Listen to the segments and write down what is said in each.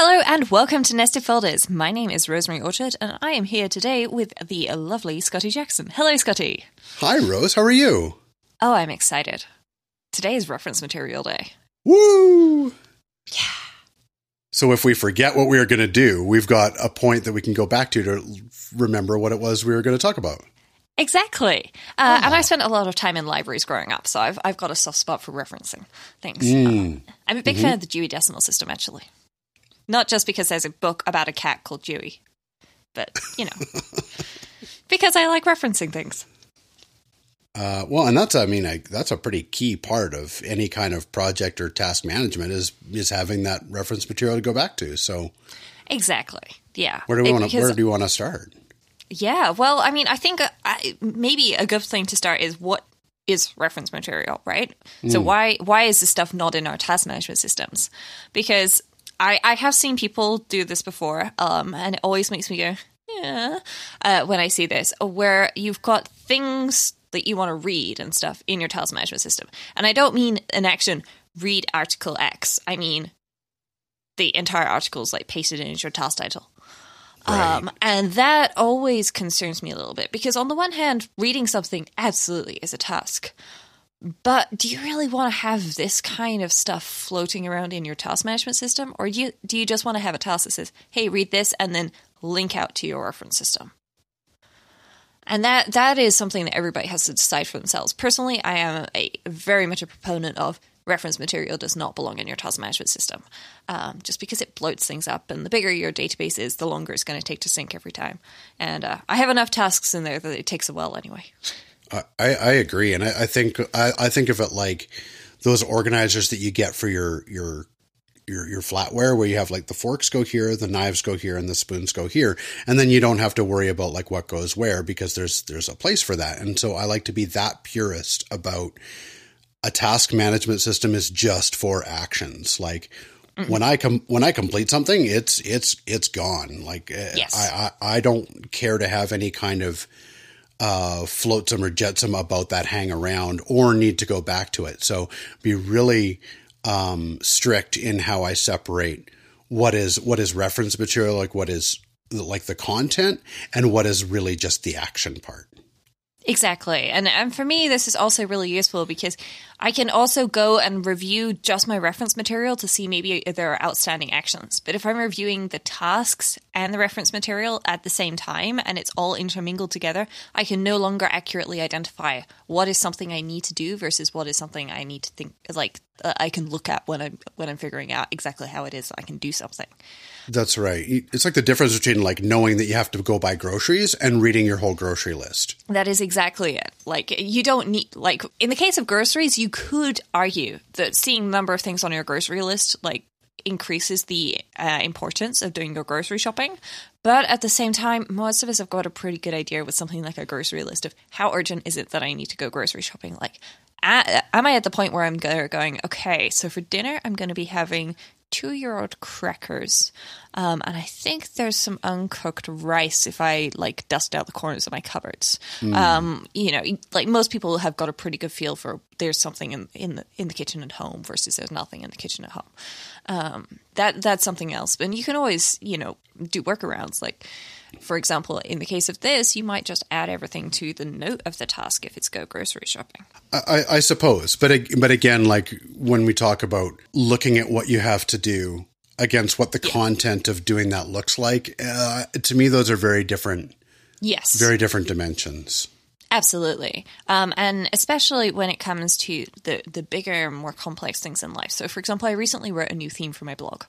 Hello and welcome to Nested Folders. My name is Rosemary Orchard and I am here today with the lovely Scotty Jackson. Hello, Scotty. Hi, Rose. How are you? Oh, I'm excited. Today is reference material day. Woo! Yeah. So if we forget what we are going to do, we've got a point that we can go back to to remember what it was we were going to talk about. Exactly. Uh, And I spent a lot of time in libraries growing up, so I've, I've got a soft spot for referencing things. Uh, I'm a big fan of the Dewey Decimal System, actually. Not just because there's a book about a cat called Dewey, but, you know, because I like referencing things. Uh, well, and that's I mean I, that's a pretty key part of any kind of project or task management is is having that reference material to go back to. So Exactly. Yeah. where do we want to where do you want to start? Yeah, well, I mean, I think uh, I, maybe a good thing to start is what is reference material, right? So why why is this stuff not in our task management systems? Because I I have seen people do this before, um, and it always makes me go yeah uh, when I see this, where you've got things that you want to read and stuff in your task management system, and I don't mean an action read article X. I mean the entire article is like pasted into your task title. Um, and that always concerns me a little bit because, on the one hand, reading something absolutely is a task. But do you really want to have this kind of stuff floating around in your task management system? Or do you, do you just want to have a task that says, hey, read this, and then link out to your reference system? And that that is something that everybody has to decide for themselves. Personally, I am a very much a proponent of reference material does not belong in your task management system, um, just because it bloats things up. And the bigger your database is, the longer it's going to take to sync every time. And uh, I have enough tasks in there that it takes a while anyway. I, I agree, and I, I think I, I think of it like those organizers that you get for your your your your flatware, where you have like the forks go here, the knives go here, and the spoons go here, and then you don't have to worry about like what goes where because there's there's a place for that. And so I like to be that purist about a task management system is just for actions, like. When I com- when I complete something, it's it's it's gone. Like uh, Yes. I, I I don't care to have any kind of uh, floatsome or jetsam about that hang around or need to go back to it. So be really um, strict in how I separate what is what is reference material, like what is like the content, and what is really just the action part. Exactly. And and for me this is also really useful because I can also go and review just my reference material to see maybe if there are outstanding actions. But if I'm reviewing the tasks and the reference material at the same time and it's all intermingled together, I can no longer accurately identify what is something I need to do versus what is something I need to think like uh, I can look at when I'm when I'm figuring out exactly how it is I can do something. That's right. It's like the difference between like knowing that you have to go buy groceries and reading your whole grocery list. That is exactly it. Like you don't need like in the case of groceries, you could argue that seeing the number of things on your grocery list like increases the uh, importance of doing your grocery shopping. But at the same time, most of us have got a pretty good idea with something like a grocery list of how urgent is it that I need to go grocery shopping. Like, am I at the point where I'm going, okay, so for dinner, I'm going to be having two year old crackers. Um, and I think there's some uncooked rice if I like dust out the corners of my cupboards. Um, you know, like most people have got a pretty good feel for there's something in, in the in the kitchen at home versus there's nothing in the kitchen at home. Um, that that's something else. And you can always, you know, do workarounds. Like, for example, in the case of this, you might just add everything to the note of the task if it's go grocery shopping. I, I suppose, but but again, like when we talk about looking at what you have to do against what the content of doing that looks like, uh, to me, those are very different, Yes. very different dimensions. Absolutely. Um, and especially when it comes to the, the bigger, more complex things in life. So, for example, I recently wrote a new theme for my blog,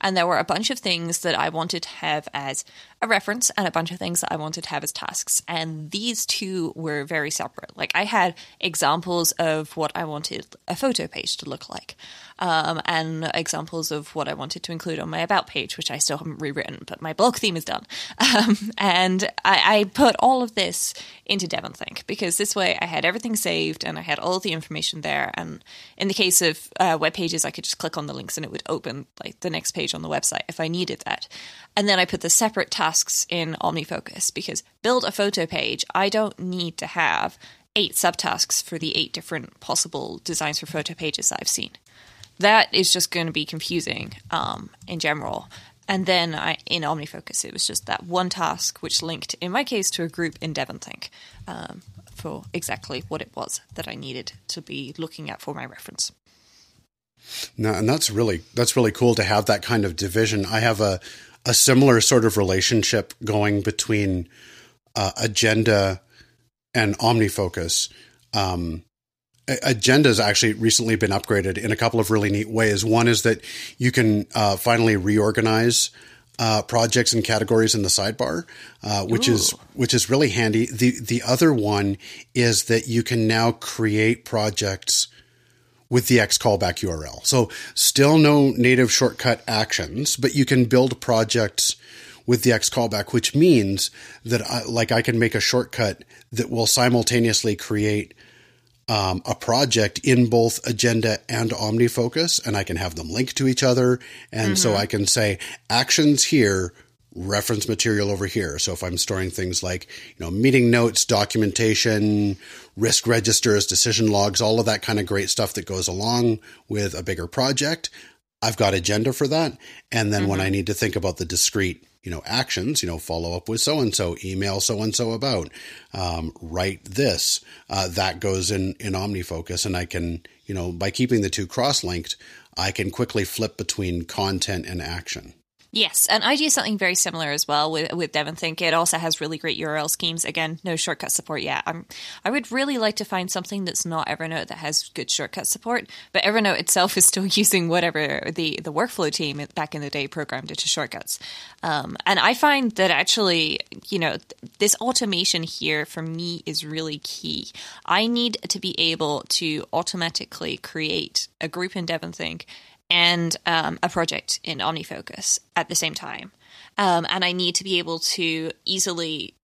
and there were a bunch of things that I wanted to have as a reference and a bunch of things that I wanted to have as tasks. And these two were very separate. Like, I had examples of what I wanted a photo page to look like, um, and examples of what I wanted to include on my About page, which I still haven't rewritten, but my blog theme is done. Um, and I, I put all of this into DevonThink because this way I had everything saved and I had all the information there. And in the case of uh, web pages, I could just click on the links and it would open like the next page on the website if I needed that. And then I put the separate tasks in OmniFocus because build a photo page, I don't need to have eight subtasks for the eight different possible designs for photo pages that I've seen. That is just going to be confusing um, in general. And then I, in OmniFocus, it was just that one task which linked, in my case, to a group in DevonThink um, for exactly what it was that I needed to be looking at for my reference. No, and that's really that's really cool to have that kind of division. I have a a similar sort of relationship going between uh, agenda and OmniFocus. Um, Agenda has actually recently been upgraded in a couple of really neat ways. One is that you can uh, finally reorganize uh, projects and categories in the sidebar, uh, which Ooh. is which is really handy. the The other one is that you can now create projects with the X callback URL. So still no native shortcut actions, but you can build projects with the X callback, which means that I, like I can make a shortcut that will simultaneously create um, a project in both Agenda and OmniFocus, and I can have them link to each other. And mm-hmm. so I can say actions here, reference material over here. So if I'm storing things like, you know, meeting notes, documentation, risk registers, decision logs, all of that kind of great stuff that goes along with a bigger project, I've got agenda for that. And then mm-hmm. when I need to think about the discrete, you know, actions, you know, follow up with so and so, email so and so about, um, write this, uh, that goes in in OmniFocus, and I can, you know, by keeping the two cross linked, I can quickly flip between content and action. Yes, and I do something very similar as well with with DevonThink. It also has really great URL schemes. Again, no shortcut support yet. I'm, I would really like to find something that's not Evernote that has good shortcut support, but Evernote itself is still using whatever the the workflow team back in the day programmed it to shortcuts. Um, and I find that actually, you know, this automation here for me is really key. I need to be able to automatically create a group in DevonThink and um, a project in OmniFocus at the same time. Um, and I need to be able to easily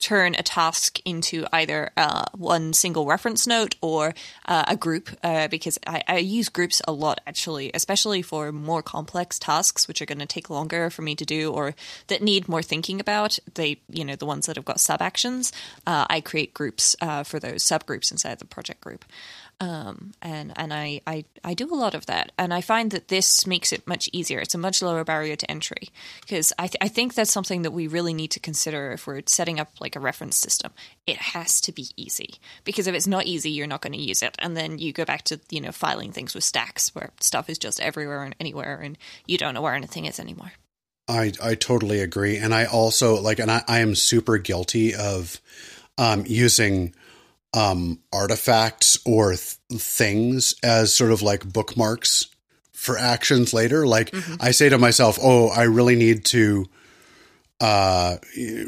turn a task into either uh, one single reference note or uh, a group uh, because I, I, use groups a lot actually especially for more complex tasks which are going to take longer for me to do or that need more thinking about they you know the ones that have got sub actions uh, i create groups uh, for those subgroups inside the project group um, and and I, I I do a lot of that, and I find that this makes it much easier. It's a much lower barrier to entry because I th- I think that's something that we really need to consider if we're setting up like a reference system. It has to be easy because if it's not easy, you're not going to use it, and then you go back to you know filing things with stacks where stuff is just everywhere and anywhere, and you don't know where anything is anymore. I I totally agree, and I also like, and I, I am super guilty of um, using um, artifacts or th- things as sort of like bookmarks for actions later. Like mm-hmm. I say to myself, "Oh, I really need to uh,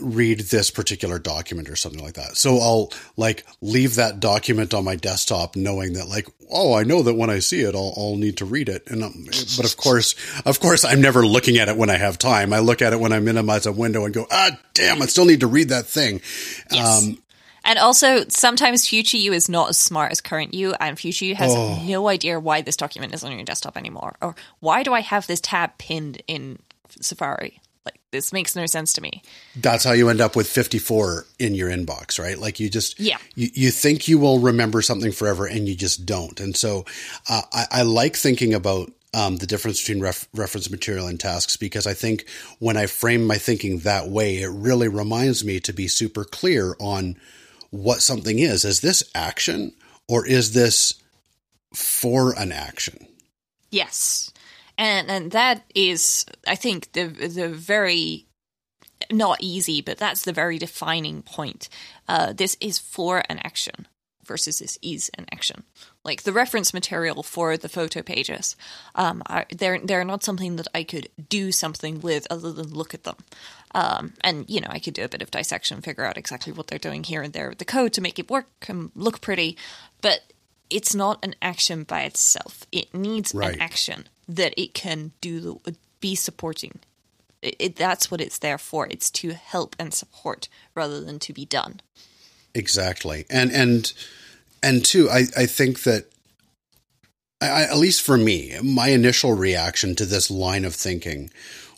read this particular document or something like that." So I'll like leave that document on my desktop, knowing that like, oh, I know that when I see it, I'll, I'll need to read it. And um, but of course, of course, I'm never looking at it when I have time. I look at it when I minimize a window and go, ah, damn, I still need to read that thing. Yes. Um, and also, sometimes future you is not as smart as current you, and future you has oh. no idea why this document is on your desktop anymore, or why do I have this tab pinned in Safari? Like this makes no sense to me. That's how you end up with 54 in your inbox, right? Like you just yeah. you, you think you will remember something forever and you just don't. And so uh, I, I like thinking about um, the difference between ref- reference material and tasks because I think when I frame my thinking that way, it really reminds me to be super clear on what something is. Is this action or is this for an action? Yes. And and that is I think the the very not easy, but that's the very defining point. Uh, this is for an action versus this is an action. Like the reference material for the photo pages, um, are, they're they're not something that I could do something with other than look at them. Um, and you know, I could do a bit of dissection, figure out exactly what they're doing here and there with the code to make it work and look pretty. But it's not an action by itself. It needs right. an action that it can do, be supporting. It, it, that's what it's there for. It's to help and support rather than to be done. Exactly, and and and two, I I think that I, at least for me, my initial reaction to this line of thinking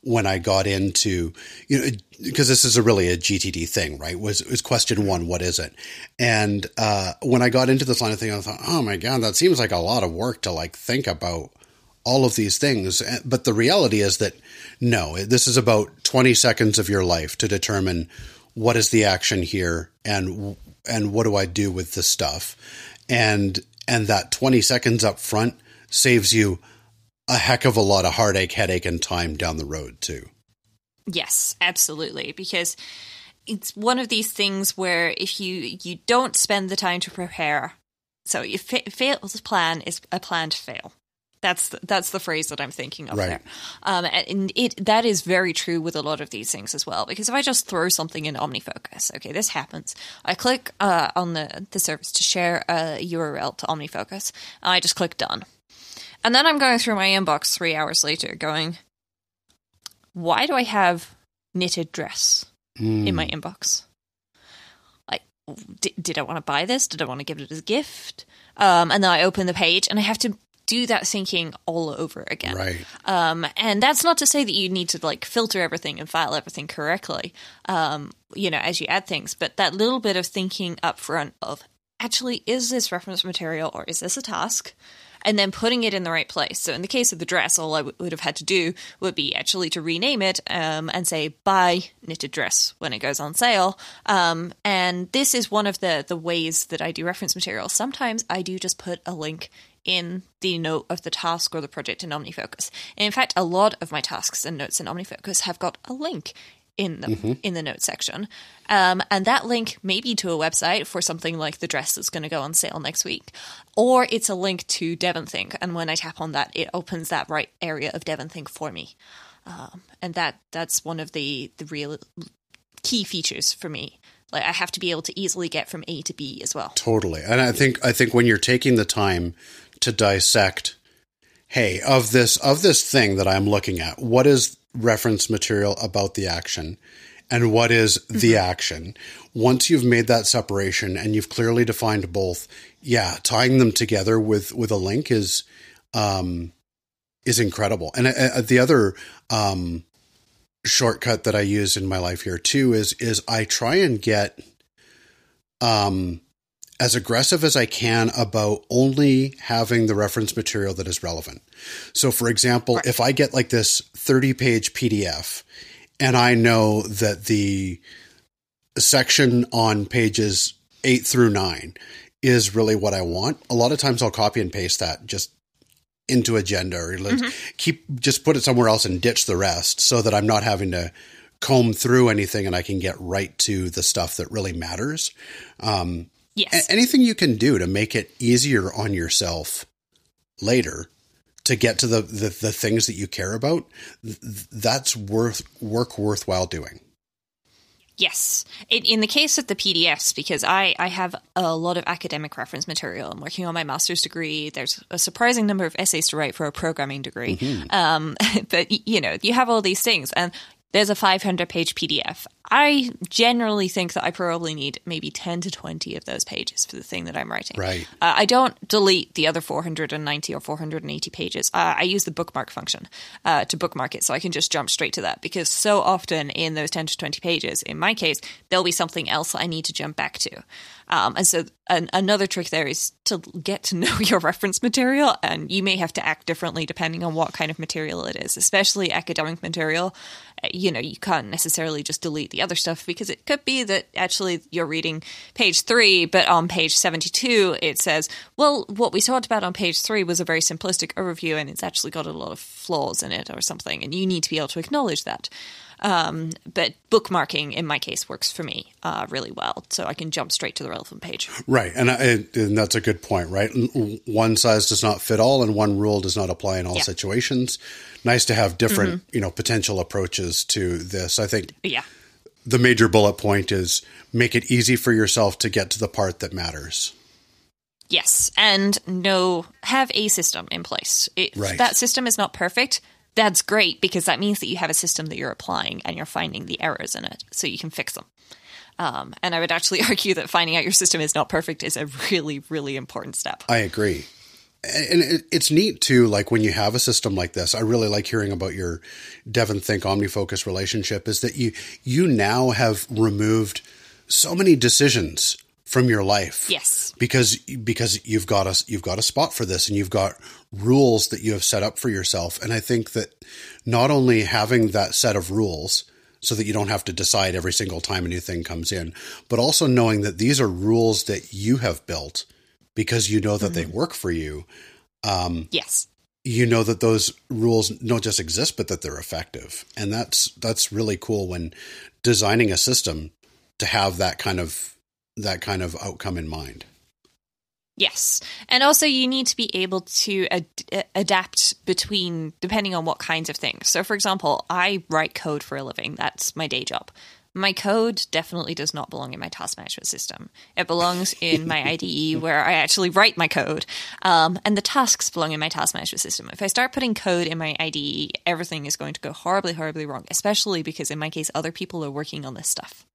when I got into, you know, because this is a really a GTD thing, right? Was was question one, what is it? And uh, when I got into this line of thinking, I thought, oh my god, that seems like a lot of work to like think about all of these things. But the reality is that no, this is about 20 seconds of your life to determine what is the action here and and what do I do with the stuff. And and that 20 seconds up front saves you a heck of a lot of heartache, headache and time down the road too. Yes, absolutely because it's one of these things where if you you don't spend the time to prepare so you fa- fail plan is a plan to fail that's the, that's the phrase that I'm thinking of Right. there. Um, and it that is very true with a lot of these things as well. Because if I just throw something in OmniFocus, okay, this happens. I click uh, on the the service to share a URL to OmniFocus, and I just click done. And then I'm going through my inbox three hours later, going, "Why do I have knitted dress in my inbox? Like, did, did I want to buy this? Did I want to give it as a gift?" Um, and then I open the page, and I have to do that thinking all over again. Right. Um, and that's not to say that you need to like filter everything and file everything correctly, um, you know, as you add things, but that little bit of thinking up front of actually, is this reference material or is this a task? And then putting it in the right place. So in the case of the dress, all I w- would have had to do would be actually to rename it um, and say buy knitted dress when it goes on sale. Um, and this is one of the the ways that I do reference material. Sometimes I do just put a link in the note of the task or the project in OmniFocus. And in fact, a lot of my tasks and notes in OmniFocus have got a link in the in the notes section, um, and that link may be to a website for something like the dress that's going to go on sale next week, or it's a link to DevonThink, and when I tap on that, it opens that right area of DevonThink for me, um, and that that's one of the the real key features for me. Like I have to be able to easily get from A to B as well. Totally. And I think I think when you're taking the time to dissect hey, of this of this thing that I'm looking at, what is reference material about the action and what is the action? Once you've made that separation and you've clearly defined both, yeah, tying them together with with a link is um is incredible. And uh, the other um shortcut that I use in my life here too is is I try and get um as aggressive as I can about only having the reference material that is relevant. So for example, if I get like this 30 page PDF and I know that the section on pages 8 through 9 is really what I want, a lot of times I'll copy and paste that just into agenda or let keep just put it somewhere else and ditch the rest so that I'm not having to comb through anything and I can get right to the stuff that really matters. Um, Yes. a- anything you can do to make it easier on yourself later to get to the, the, the things that you care about, th- that's worth work worthwhile doing. Yes. In, in the case of the PDFs, because I, I have a lot of academic reference material. I'm working on my master's degree. There's a surprising number of essays to write for a programming degree. Um, but, you know, you have all these things. And there's a 500 page PDF. I generally think that I probably need maybe 10 to 20 of those pages for the thing that I'm writing. Right. Uh, I don't delete the other 490 or 480 pages. Uh, I use the bookmark function uh, to bookmark it so I can just jump straight to that because so often in those 10 to 20 pages, in my case, there'll be something else I need to jump back to. Um, and so an, another trick there is to get to know your reference material, and you may have to act differently depending on what kind of material it is, especially academic material. Uh, You know, you can't necessarily just delete the other stuff because it could be that actually you're reading page three, but on page 72 it says, well, what we talked about on page three was a very simplistic overview and it's actually got a lot of flaws in it or something, and you need to be able to acknowledge that. Um, but bookmarking in my case works for me uh, really well, so I can jump straight to the relevant page. Right. And, I, and that's a good point, right? One size does not fit all and one rule does not apply in all Yeah. situations. Nice to have different, you know, potential approaches to this. I think yeah, the major bullet point is make it easy for yourself to get to the part that matters. yes, and no, have a system in place. If Right. that system is not perfect, that's great because that means that you have a system that you're applying and you're finding the errors in it, so you can fix them. Um, and I would actually argue that finding out your system is not perfect is a really, really important step. I agree. And it's neat too, like when you have a system like this, I really like hearing about your Devon Think OmniFocus relationship is that you, you now have removed so many decisions from your life. Yes. Because because you've got a you've got a spot for this and you've got rules that you have set up for yourself. And I think that not only having that set of rules so that you don't have to decide every single time a new thing comes in, but also knowing that these are rules that you have built because you know that mm-hmm. they work for you. Um, yes. You know that those rules don't just exist, but that they're effective, and that's that's really cool when designing a system to have that kind of that kind of outcome in mind. Yes. And also, you need to be able to ad- adapt between, depending on what kinds of things. So, for example, I write code for a living, that's my day job. My code definitely does not belong in my task management system. It belongs in my IDE where I actually write my code. Um, and the tasks belong in my task management system. If I start putting code in my IDE, everything is going to go horribly, horribly wrong, especially because in my case, other people are working on this stuff.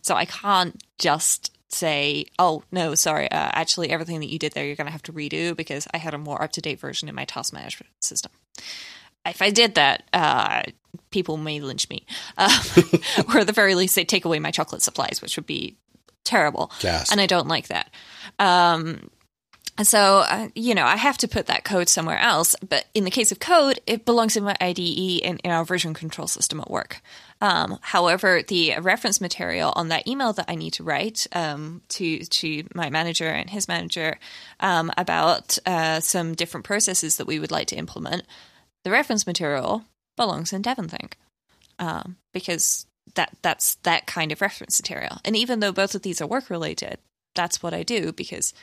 So I can't just say, oh, no, sorry, uh, actually, everything that you did there, you're going to have to redo because I had a more up to date version in my task management system. If I did that, uh, people may lynch me. Uh, or at the very least, they take away my chocolate supplies, which would be terrible. And I don't like that. Um, so, uh, you know, I have to put that code somewhere else. But in the case of code, it belongs in my IDE and in our version control system at work. Um, however, the reference material on that email that I need to write um, to to my manager and his manager um, about uh, some different processes that we would like to implement, the reference material belongs in DevonThink um, because that that's that kind of reference material. And even though both of these are work related, that's what I do because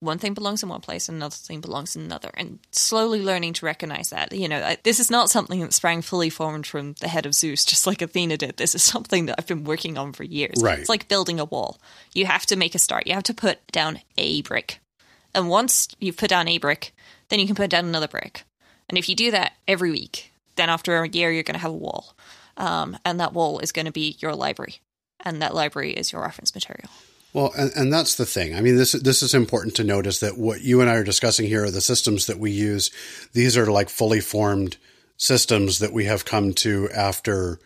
one thing belongs in one place and another thing belongs in another. And slowly learning to recognize that you know this is not something that sprang fully formed from the head of zeus just like athena did. This is something that i've been working on for years. Right. it's like building a wall. You have to make a start. You have to put down a brick. And once you've put down a brick then you can put down another brick and if you do that every week then after a year you're going to have a wall um, and that wall is going to be your library and that library is your reference material well, and, and that's the thing. I mean, this this is important to notice that what you and I are discussing here are the systems that we use. These are like fully formed systems that we have come to after,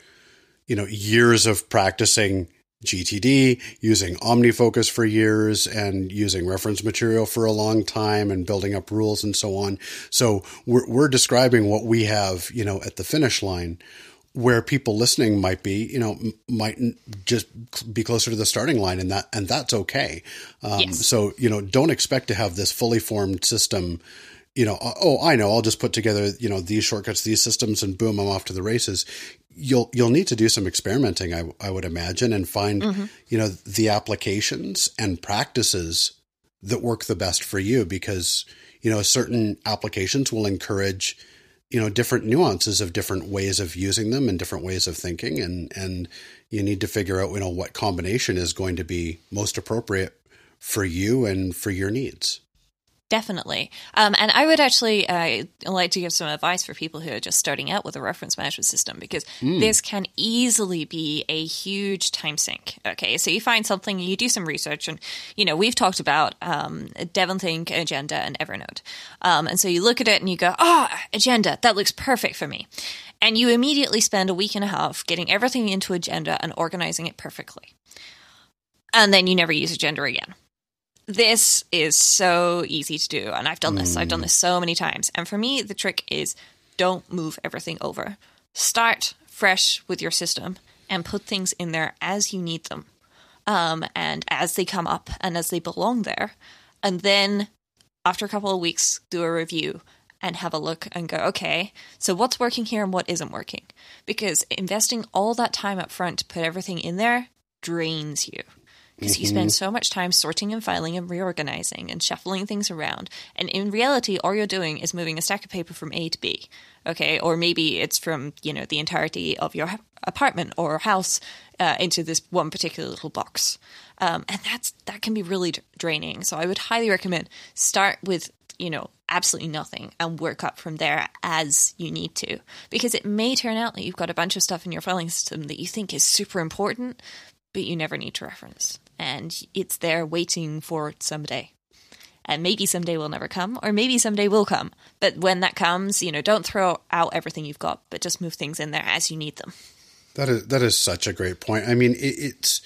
you know, years of practicing GTD, using OmniFocus for years, and using reference material for a long time, and building up rules and so on. So we're, we're describing what we have, you know, at the finish line where people listening might be, you know, might just be closer to the starting line, and that and that's okay. Um, yes. So you know, don't expect to have this fully formed system. You know, oh, I know, I'll just put together you know these shortcuts, these systems, and boom, I'm off to the races. You'll you'll need to do some experimenting, I, I would imagine, and find mm-hmm. you know the applications and practices that work the best for you, because you know certain applications will encourage you know different nuances of different ways of using them and different ways of thinking and and you need to figure out you know what combination is going to be most appropriate for you and for your needs Definitely. Um, and I would actually uh, like to give some advice for people who are just starting out with a reference management system because mm. this can easily be a huge time sink. Okay. So you find something, you do some research, and, you know, we've talked about um, DevonThink, Agenda, and Evernote. Um, and so you look at it and you go, oh, Agenda, that looks perfect for me. And you immediately spend a week and a half getting everything into Agenda and organizing it perfectly. And then you never use Agenda again this is so easy to do. And I've done this. Mm. I've done this so many times. And for me, the trick is don't move everything over. Start fresh with your system and put things in there as you need them um, and as they come up and as they belong there. And then after a couple of weeks, do a review and have a look and go, okay, so what's working here and what isn't working? Because investing all that time up front to put everything in there drains you because mm-hmm. you spend so much time sorting and filing and reorganizing and shuffling things around. And in reality, all you're doing is moving a stack of paper from A to B. Okay. Or maybe it's from, you know, the entirety of your apartment or house uh, into this one particular little box. Um, and that's, that can be really draining. So I would highly recommend start with, you know, absolutely nothing and work up from there as you need to. Because it may turn out that you've got a bunch of stuff in your filing system that you think is super important, but you never need to reference and it's there waiting for someday. And maybe someday will never come, or maybe someday will come. But when that comes, you know, don't throw out everything you've got, but just move things in there as you need them. That is that is such a great point. I mean, it, it's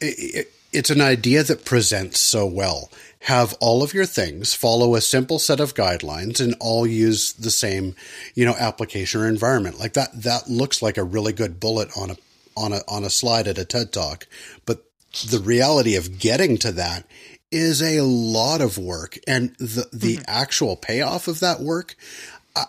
it, it's an idea that presents so well. Have all of your things follow a simple set of guidelines and all use the same, you know, application or environment. Like that that looks like a really good bullet on a on a on a slide at a TED Talk. But the reality of getting to that is a lot of work and the the mm-hmm. actual payoff of that work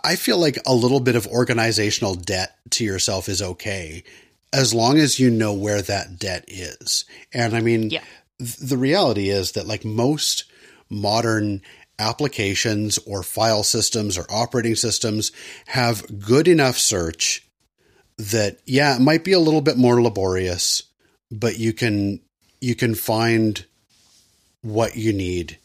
I feel like a little bit of organizational debt to yourself is okay as long as you know where that debt is. And I mean, yeah. th- the reality is that like most modern applications or file systems or operating systems have good enough search that yeah, it might be a little bit more laborious, but you can you can find what you need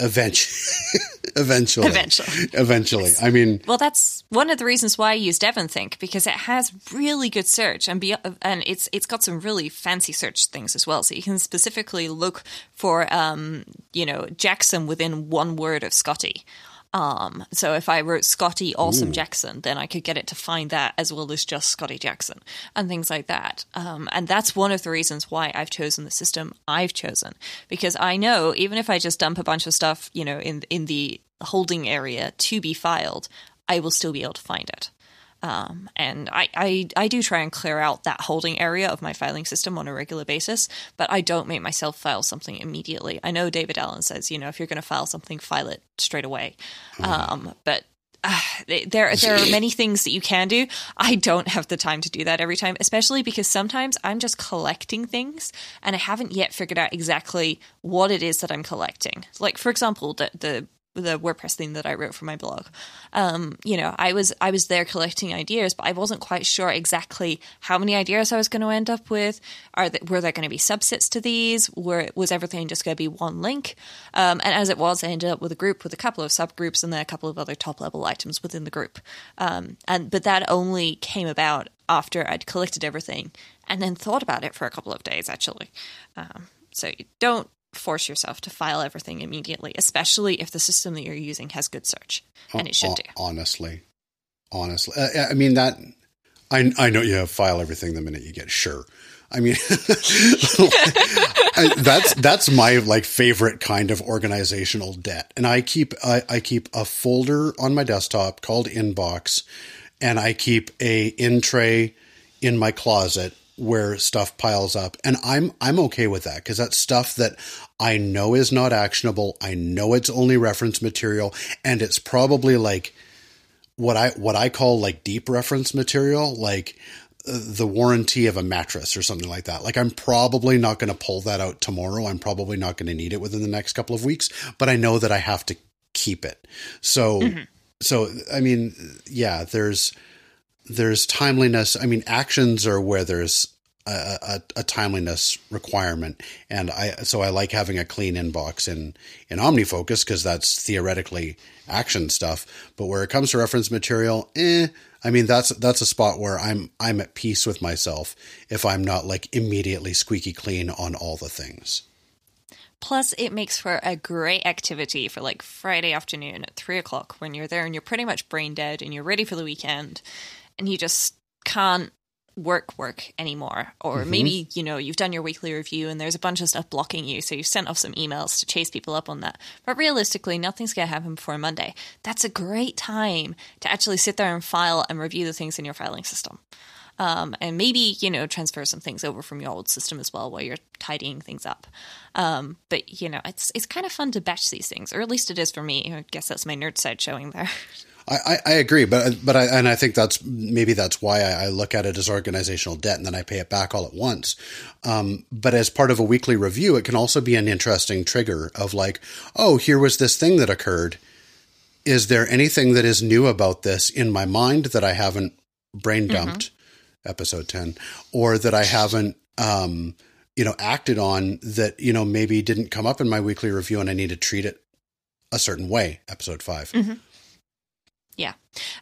eventually. eventually. Eventually. Eventually. Yes. I mean, well, that's one of the reasons why I use DevonThink because it has really good search and be, and it's it's got some really fancy search things as well. So you can specifically look for um, you know Jackson within one word of Scotty um, so if I wrote Scotty Awesome Ooh. Jackson, then I could get it to find that as well as just Scotty Jackson and things like that. Um, and that's one of the reasons why I've chosen the system I've chosen because I know even if I just dump a bunch of stuff, you know, in in the holding area to be filed, I will still be able to find it. Um, and I, I, I do try and clear out that holding area of my filing system on a regular basis, but I don't make myself file something immediately. I know David Allen says, you know, if you're going to file something, file it straight away. Mm-hmm. Um, but uh, there there are many things that you can do. I don't have the time to do that every time, especially because sometimes I'm just collecting things and I haven't yet figured out exactly what it is that I'm collecting. Like for example, the the the WordPress thing that I wrote for my blog. Um, you know, I was I was there collecting ideas, but I wasn't quite sure exactly how many ideas I was going to end up with. Are were there going to be subsets to these? Were was everything just going to be one link? Um, and as it was, I ended up with a group with a couple of subgroups and then a couple of other top level items within the group. Um, and but that only came about after I'd collected everything and then thought about it for a couple of days, actually. Um, so you don't force yourself to file everything immediately, especially if the system that you're using has good search, and it should do. Honestly, honestly, uh, I mean that. I I know you have file everything the minute you get sure. I mean, I, that's that's my like favorite kind of organizational debt, and I keep I, I keep a folder on my desktop called Inbox, and I keep a in tray in my closet where stuff piles up. And i'm i'm okay with that because that's stuff that i know is not actionable. I know it's only reference material and it's probably like what i what i call like deep reference material like uh, the warranty of a mattress or something like that. Like i'm probably not going to pull that out tomorrow. I'm probably not going to need it within the next couple of weeks but i know that i have to keep it. So mm-hmm. so i mean yeah there's there's timeliness. I mean, actions are where there's a, a, a, timeliness requirement, and I so I like having a clean inbox in in OmniFocus because that's theoretically action stuff. But where it comes to reference material, eh, I mean that's that's a spot where I'm I'm at peace with myself if I'm not like immediately squeaky clean on all the things. Plus, it makes for a great activity for like Friday afternoon at three o'clock when you're there and you're pretty much brain dead and you're ready for the weekend and you just can't work work anymore. Or mm-hmm. maybe you know you've done your weekly review and there's a bunch of stuff blocking you so you've sent off some emails to chase people up on that. But realistically nothing's going to happen before monday. That's a great time to actually sit there and file and review the things in your filing system. Um, and maybe you know transfer some things over from your old system as well while you're tidying things up. Um, but you know it's it's kind of fun to batch these things or at least it is for me. I guess that's my nerd side showing there I, I agree, but but I and I think that's maybe that's why I, I, look at it as organizational debt, and then I pay it back all at once. Um, but as part of a weekly review, it can also be an interesting trigger of like, oh, here was this thing that occurred. Is there anything that is new about this in my mind that I haven't brain mm-hmm. dumped? Mm-hmm. Episode ten, or that I haven't. Um, you know, acted on that, you know, maybe didn't come up in my weekly review and I need to treat it a certain way, episode 5 mm-hmm. Yeah.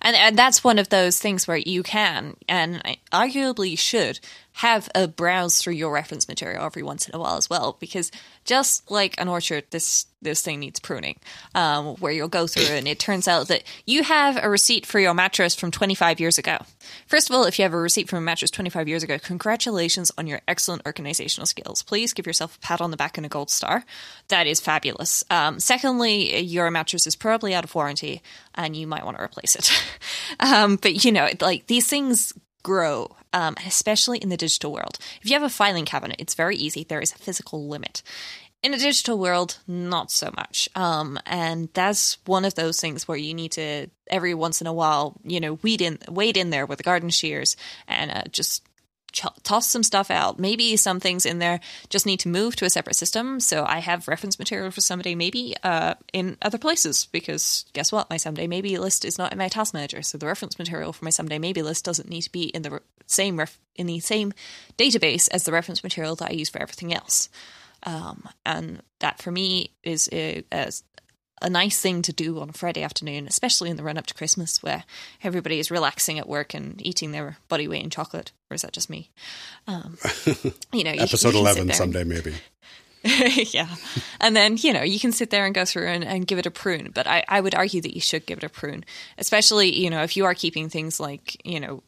And, and that's one of those things where you can, and arguably should, have a browse through your reference material every once in a while as well, because just like an orchard, this this thing needs pruning, um, where you'll go through and it turns out that you have a receipt for your mattress from 25 years ago. First of all, if you have a receipt from a mattress 25 years ago, congratulations on your excellent organizational skills. Please give yourself a pat on the back and a gold star. That is fabulous. Um, secondly, your mattress is probably out of warranty and you might want to replace it. um, but you know, like these things grow, um, especially in the digital world. If you have a filing cabinet, it's very easy. There is a physical limit. In a digital world, not so much. Um, and that's one of those things where you need to every once in a while, you know, weed in, wade in there with the garden shears and uh, just ch- toss some stuff out. Maybe some things in there just need to move to a separate system. So I have reference material for someday maybe uh, in other places because guess what? My someday maybe list is not in my task manager. So the reference material for my someday maybe list doesn't need to be in the re- same ref- in the same database as the reference material that I use for everything else. Um, and that for me is a, a, a nice thing to do on a Friday afternoon, especially in the run up to Christmas, where everybody is relaxing at work and eating their body weight in chocolate. Or is that just me? Um, you know, you Episode can, you 11 sit there someday, maybe. yeah, and then you know you can sit there and go through and, and give it a prune. But I, I would argue that you should give it a prune, especially you know if you are keeping things like you know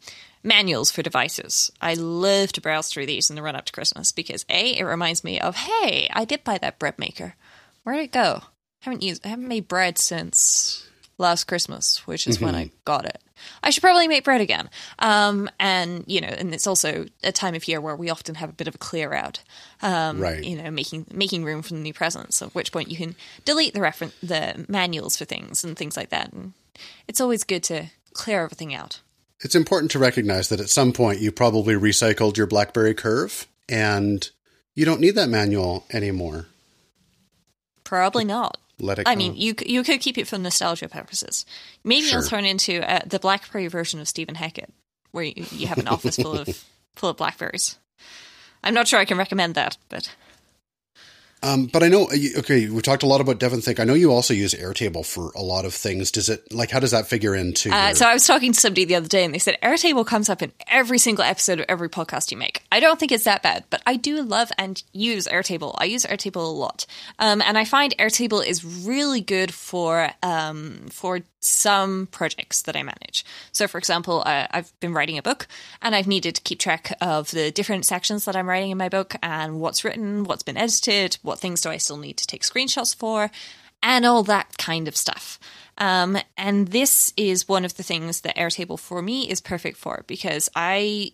manuals for devices. I love to browse through these in the run up to Christmas because a it reminds me of hey I did buy that bread maker. Where did it go? Haven't used I haven't made bread since last Christmas, which is when I got it. I should probably make bread again. Um, and you know, and it's also a time of year where we often have a bit of a clear out. Um, Right. You know, making making room for the new presents. At which point you can delete the reference the manuals for things and things like that. And it's always good to clear everything out. It's important to recognize that at some point you probably recycled your BlackBerry Curve and you don't need that manual anymore. Probably not. Let it I go. mean, you you could keep it for nostalgia purposes. Maybe you'll turn into uh, the BlackBerry version of Stephen Hackett, where you, you have an office full of full of blackberries. I'm not sure I can recommend that, but Um, but I know, okay, we talked a lot about Devon Think. I know you also use Airtable for a lot of things. Does it, like, how does that figure into? Uh, your- so I was talking to somebody the other day, and they said Airtable comes up in every single episode of every podcast you make. I don't think it's that bad, but I do love and use Airtable. I use Airtable a lot, um, and I find Airtable is really good for um, for some projects that I manage. So, for example, uh, I've been writing a book, and I've needed to keep track of the different sections that I'm writing in my book, and what's written, what's been edited, what things do I still need to take screenshots for, and all that kind of stuff. Um, and this is one of the things that Airtable for me is perfect for because I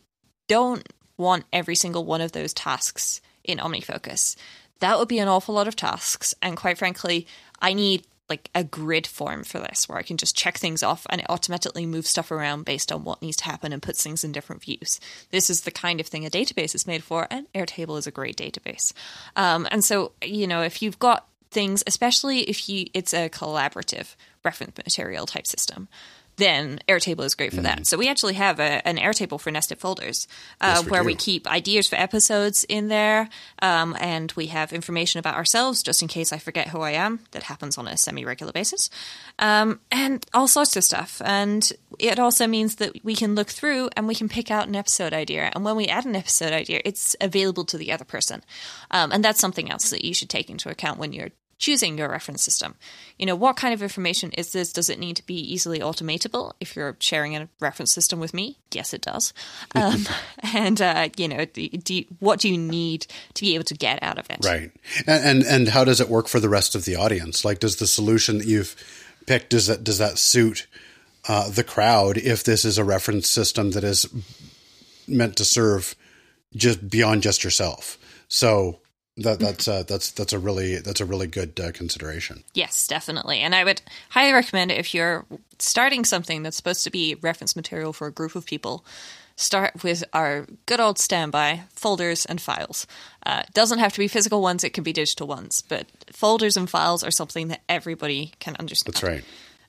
don't want every single one of those tasks in OmniFocus. That would be an awful lot of tasks. And quite frankly, I need like a grid form for this where I can just check things off and it automatically moves stuff around based on what needs to happen and puts things in different views. This is the kind of thing a database is made for, and Airtable is a great database. Um, and so, you know, if you've got things, especially if you it's a collaborative reference material type system, then Airtable is great for that. So we actually have a, an Airtable for nested folders uh, Yes, we where do. we keep ideas for episodes in there, um, and we have information about ourselves just in case I forget who I am. That happens on a semi-regular basis, um, and all sorts of stuff. And it also means that we can look through and we can pick out an episode idea. And when we add an episode idea, it's available to the other person, um, and that's something else that you should take into account when you're choosing your reference system. You know, what kind of information is this? Does it need to be easily automatable? If you're sharing a reference system with me, yes, it does. Um, and uh, you know, do, you- what do you need to be able to get out of it? Right. And, and and how does it work for the rest of the audience? Like, does the solution that you've picked does that does that suit uh, the crowd if this is a reference system that is meant to serve just beyond just yourself? So that that's uh, that's that's a really that's a really good uh, consideration. Yes, definitely. And I would highly recommend if you're starting something that's supposed to be reference material for a group of people, start with our good old standby folders and files. Uh, doesn't have to be physical ones, it can be digital ones, but folders and files are something that everybody can understand. That's right.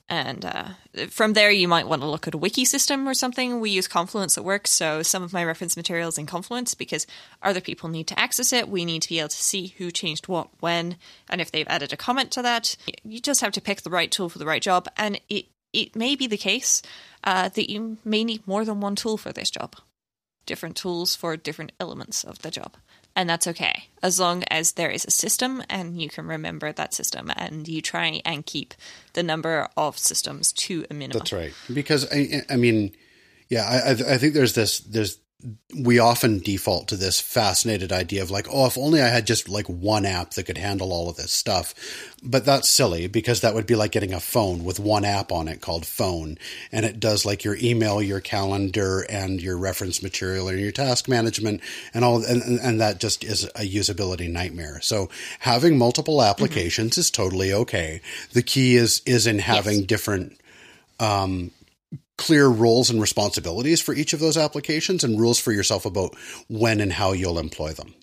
And uh, from there, you might want to look at a wiki system or something. We use Confluence at work, so some of my reference materials in Confluence because other people need to access it. We need to be able to see who changed what when, and if they've added a comment to that. You just have to pick the right tool for the right job, and it it may be the case uh, that you may need more than one tool for this job, different tools for different elements of the job. And that's okay, as long as there is a system and you can remember that system and you try and keep the number of systems to a minimum. That's right. Because, I, I mean, yeah, I, I think there's this, there's we often default to this fascinated idea of like, oh, if only I had just like one app that could handle all of this stuff. But that's silly because that would be like getting a phone with one app on it called phone. And it does like your email, your calendar, and your reference material and your task management and all. And, and that just is a usability nightmare. So having multiple applications mm-hmm. is totally okay. The key is, is in having yes. different, um, clear roles and responsibilities for each of those applications and rules for yourself about when and how you'll employ them.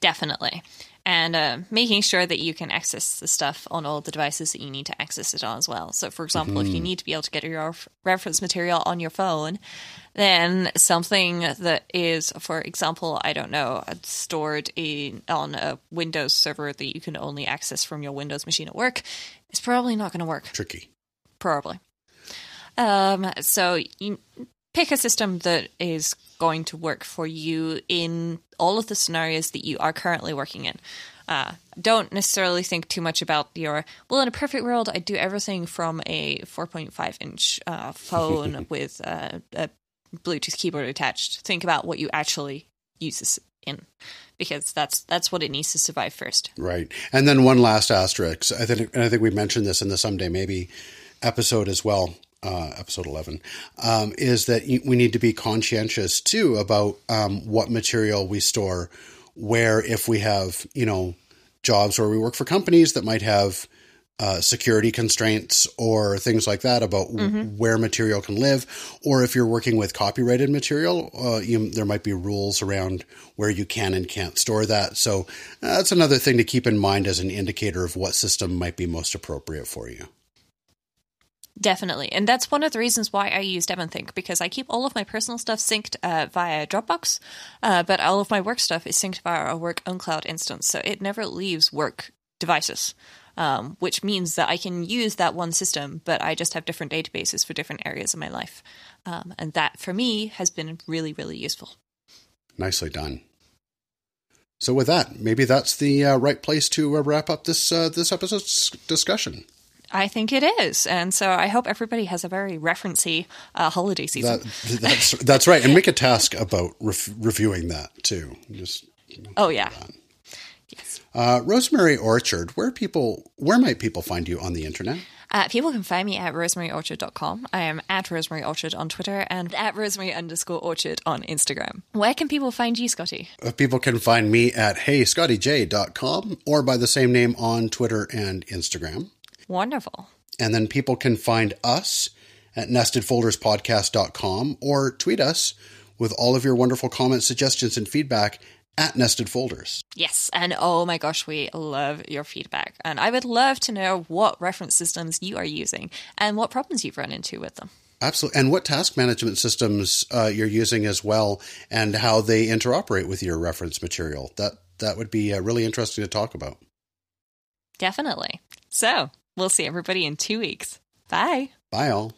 Definitely. And uh, making sure that you can access the stuff on all the devices that you need to access it on as well. So, for example, mm-hmm. if you mm-hmm. need to be able to get your reference material on your phone, then something that is, for example, I don't know, stored in on a Windows server that you can only access from your Windows machine at work is probably not going to work. Tricky. Probably. Um, so you pick a system that is going to work for you in all of the scenarios that you are currently working in. Uh, don't necessarily think too much about your well in a perfect world i'd do everything from a 4.5 inch uh, phone with uh, a bluetooth keyboard attached. Think about what you actually use this in because that's that's what it needs to survive first. Right. And then one last asterisk. I think and i think we mentioned this in the someday maybe episode as well uh, episode 11, um, is that we need to be conscientious too about um, what material we store, where if we have, you know, jobs where we work for companies that might have uh, security constraints or things like that about mm-hmm. where material can live, or if you're working with copyrighted material, uh, you, there might be rules around where you can and can't store that. So uh, that's another thing to keep in mind as an indicator of what system might be most appropriate for you. Definitely. And that's one of the reasons why I use DevonThink because I keep all of my personal stuff synced uh, via Dropbox, uh, but all of my work stuff is synced via a work cloud instance. So it never leaves work devices, um, which means that I can use that one system, but I just have different databases for different areas of my life. Um, and that, for me, has been really, really useful. Nicely done. So, with that, maybe that's the uh, right place to uh, wrap up this uh, this episode's discussion. I think it is, and so I hope everybody has a very referencey uh, holiday season. That, that's that's right, and make a task about reviewing that too. Just you know, oh yeah, yes. Uh, Rosemary Orchard, where people where might people find you on the internet? Uh, people can find me at rosemaryorchard.com. I am at rosemaryorchard on Twitter and at Rosemary underscore Orchard on Instagram. Where can people find you, Scotty? Uh, people can find me at heyscottyj.com or by the same name on Twitter and Instagram. Wonderful. And then people can find us at nestedfolderspodcast.com or tweet us with all of your wonderful comments, suggestions, and feedback at Nested Folders. Yes, and oh my gosh, we love your feedback. And I would love to know what reference systems you are using and what problems you've run into with them. Absolutely. And what task management systems uh, you're using as well and how they interoperate with your reference material. That that would be uh, really interesting to talk about. Definitely. So, We'll see everybody in two weeks. Bye. Bye, all.